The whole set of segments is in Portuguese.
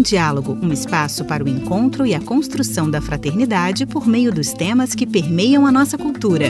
em Diálogo, um espaço para o encontro e a construção da fraternidade por meio dos temas que permeiam a nossa cultura.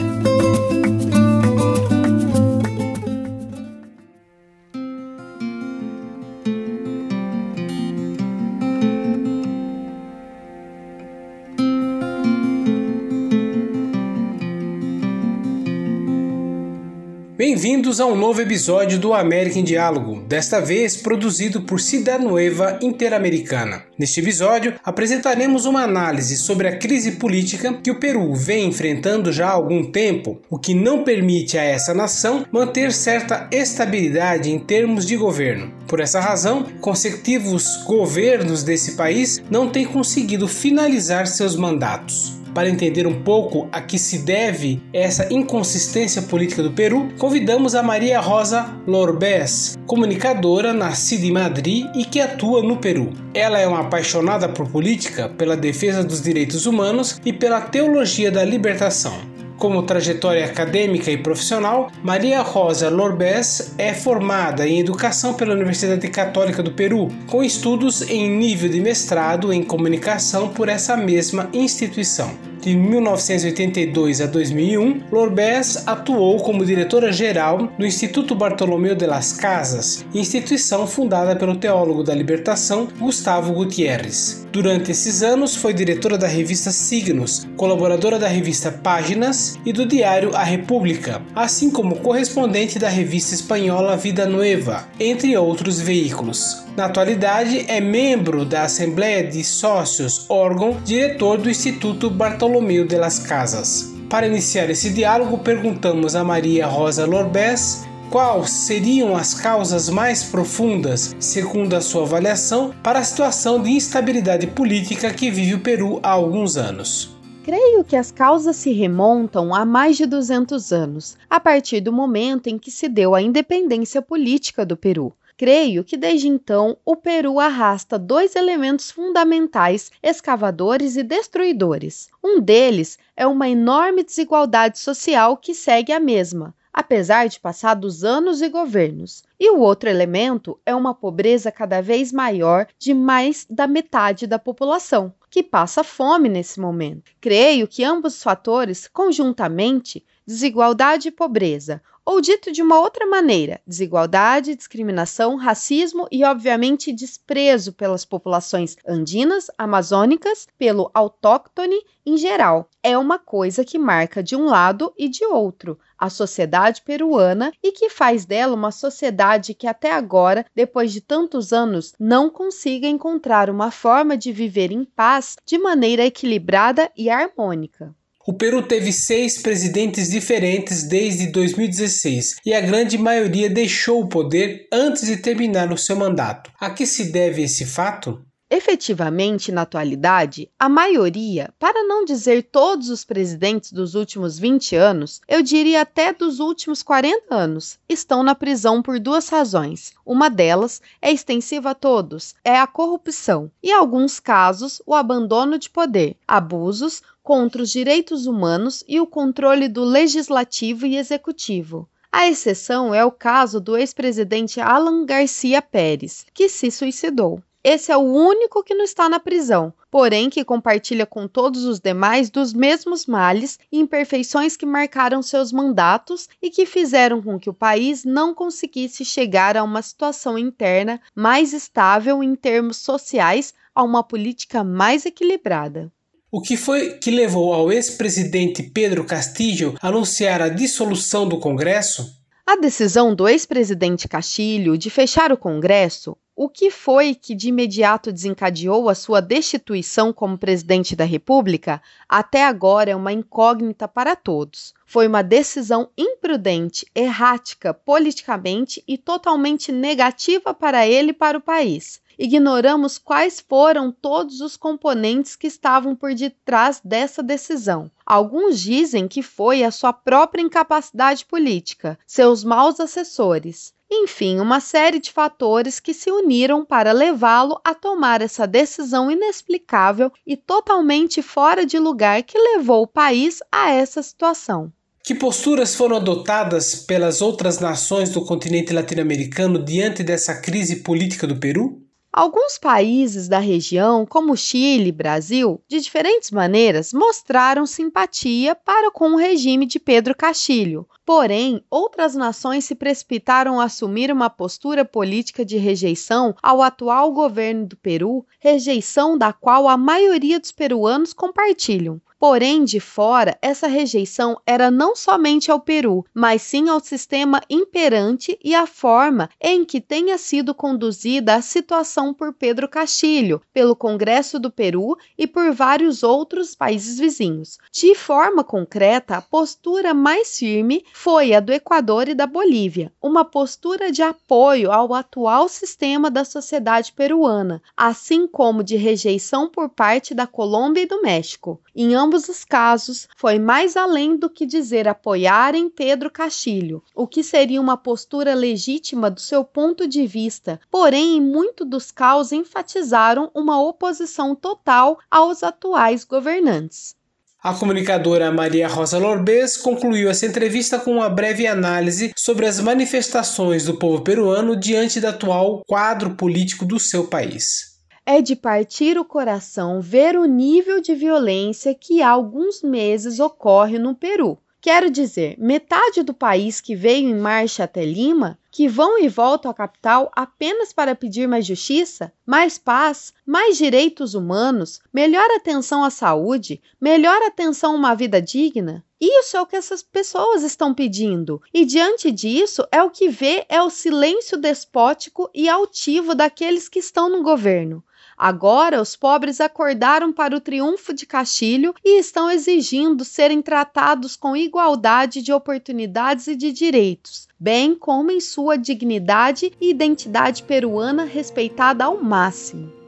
Bem-vindos a um novo episódio do América em Diálogo, desta vez produzido por Cidadanoeva Interamericana. Neste episódio, apresentaremos uma análise sobre a crise política que o Peru vem enfrentando já há algum tempo, o que não permite a essa nação manter certa estabilidade em termos de governo. Por essa razão, consecutivos governos desse país não têm conseguido finalizar seus mandatos. Para entender um pouco a que se deve essa inconsistência política do Peru, convidamos a Maria Rosa Lorbés, comunicadora nascida em Madrid e que atua no Peru. Ela é uma apaixonada por política, pela defesa dos direitos humanos e pela teologia da libertação. Como trajetória acadêmica e profissional, Maria Rosa Lorbés é formada em Educação pela Universidade Católica do Peru, com estudos em nível de mestrado em comunicação por essa mesma instituição. De 1982 a 2001, Lorbés atuou como diretora-geral do Instituto Bartolomeu de las Casas, instituição fundada pelo teólogo da libertação Gustavo Gutierrez. Durante esses anos, foi diretora da revista Signos, colaboradora da revista Páginas e do diário A República, assim como correspondente da revista espanhola Vida Nueva, entre outros veículos. Na atualidade, é membro da Assembleia de Sócios, órgão diretor do Instituto Bartolomeu de las Casas. Para iniciar esse diálogo, perguntamos a Maria Rosa Lorbés quais seriam as causas mais profundas, segundo a sua avaliação, para a situação de instabilidade política que vive o Peru há alguns anos. Creio que as causas se remontam a mais de 200 anos, a partir do momento em que se deu a independência política do Peru. Creio que desde então o Peru arrasta dois elementos fundamentais escavadores e destruidores. Um deles é uma enorme desigualdade social que segue a mesma, apesar de passados anos e governos. E o outro elemento é uma pobreza cada vez maior de mais da metade da população, que passa fome nesse momento. Creio que ambos os fatores, conjuntamente, desigualdade e pobreza, ou dito de uma outra maneira, desigualdade, discriminação, racismo e, obviamente, desprezo pelas populações andinas, amazônicas, pelo autóctone em geral. É uma coisa que marca de um lado e de outro a sociedade peruana e que faz dela uma sociedade que até agora, depois de tantos anos, não consiga encontrar uma forma de viver em paz de maneira equilibrada e harmônica. O Peru teve seis presidentes diferentes desde 2016 e a grande maioria deixou o poder antes de terminar o seu mandato. A que se deve esse fato? Efetivamente, na atualidade, a maioria, para não dizer todos os presidentes dos últimos 20 anos, eu diria até dos últimos 40 anos, estão na prisão por duas razões. Uma delas é extensiva a todos, é a corrupção, e em alguns casos, o abandono de poder, abusos contra os direitos humanos e o controle do legislativo e executivo. A exceção é o caso do ex-presidente Alan Garcia Pérez, que se suicidou. Esse é o único que não está na prisão, porém que compartilha com todos os demais dos mesmos males e imperfeições que marcaram seus mandatos e que fizeram com que o país não conseguisse chegar a uma situação interna mais estável em termos sociais, a uma política mais equilibrada. O que foi que levou ao ex-presidente Pedro Castillo a anunciar a dissolução do Congresso? A decisão do ex-presidente Castilho de fechar o Congresso o que foi que de imediato desencadeou a sua destituição como presidente da República até agora é uma incógnita para todos. Foi uma decisão imprudente, errática politicamente e totalmente negativa para ele e para o país. Ignoramos quais foram todos os componentes que estavam por detrás dessa decisão. Alguns dizem que foi a sua própria incapacidade política, seus maus assessores, enfim, uma série de fatores que se uniram para levá-lo a tomar essa decisão inexplicável e totalmente fora de lugar que levou o país a essa situação. Que posturas foram adotadas pelas outras nações do continente latino-americano diante dessa crise política do Peru? Alguns países da região, como Chile e Brasil, de diferentes maneiras mostraram simpatia para com o regime de Pedro Castilho. Porém, outras nações se precipitaram a assumir uma postura política de rejeição ao atual governo do Peru, rejeição da qual a maioria dos peruanos compartilham. Porém, de fora, essa rejeição era não somente ao Peru, mas sim ao sistema imperante e à forma em que tenha sido conduzida a situação por Pedro Castilho, pelo Congresso do Peru e por vários outros países vizinhos. De forma concreta, a postura mais firme foi a do Equador e da Bolívia, uma postura de apoio ao atual sistema da sociedade peruana, assim como de rejeição por parte da Colômbia e do México. Em ambos os casos, foi mais além do que dizer apoiarem Pedro Castilho, o que seria uma postura legítima do seu ponto de vista, porém, em muitos dos casos, enfatizaram uma oposição total aos atuais governantes. A comunicadora Maria Rosa Lorbes concluiu essa entrevista com uma breve análise sobre as manifestações do povo peruano diante do atual quadro político do seu país é de partir o coração ver o nível de violência que há alguns meses ocorre no Peru. Quero dizer, metade do país que veio em marcha até Lima, que vão e voltam à capital apenas para pedir mais justiça, mais paz, mais direitos humanos, melhor atenção à saúde, melhor atenção a uma vida digna. Isso é o que essas pessoas estão pedindo. E diante disso, é o que vê é o silêncio despótico e altivo daqueles que estão no governo. Agora, os pobres acordaram para o triunfo de Castilho e estão exigindo serem tratados com igualdade de oportunidades e de direitos, bem como em sua dignidade e identidade peruana respeitada ao máximo.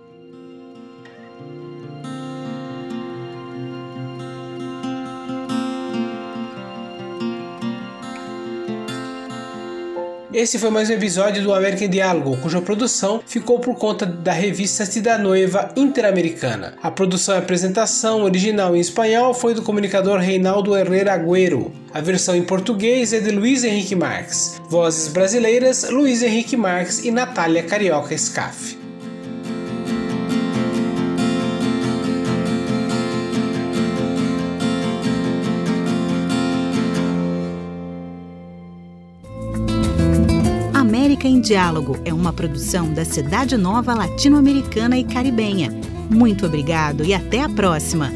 Esse foi mais um episódio do American Diálogo, cuja produção ficou por conta da revista Cidadanoeva Interamericana. A produção e apresentação original em espanhol foi do comunicador Reinaldo Herrera Agüero. A versão em português é de Luiz Henrique Marques. Vozes brasileiras: Luiz Henrique Marques e Natália Carioca Scaff. América em Diálogo é uma produção da Cidade Nova Latino-Americana e Caribenha. Muito obrigado e até a próxima!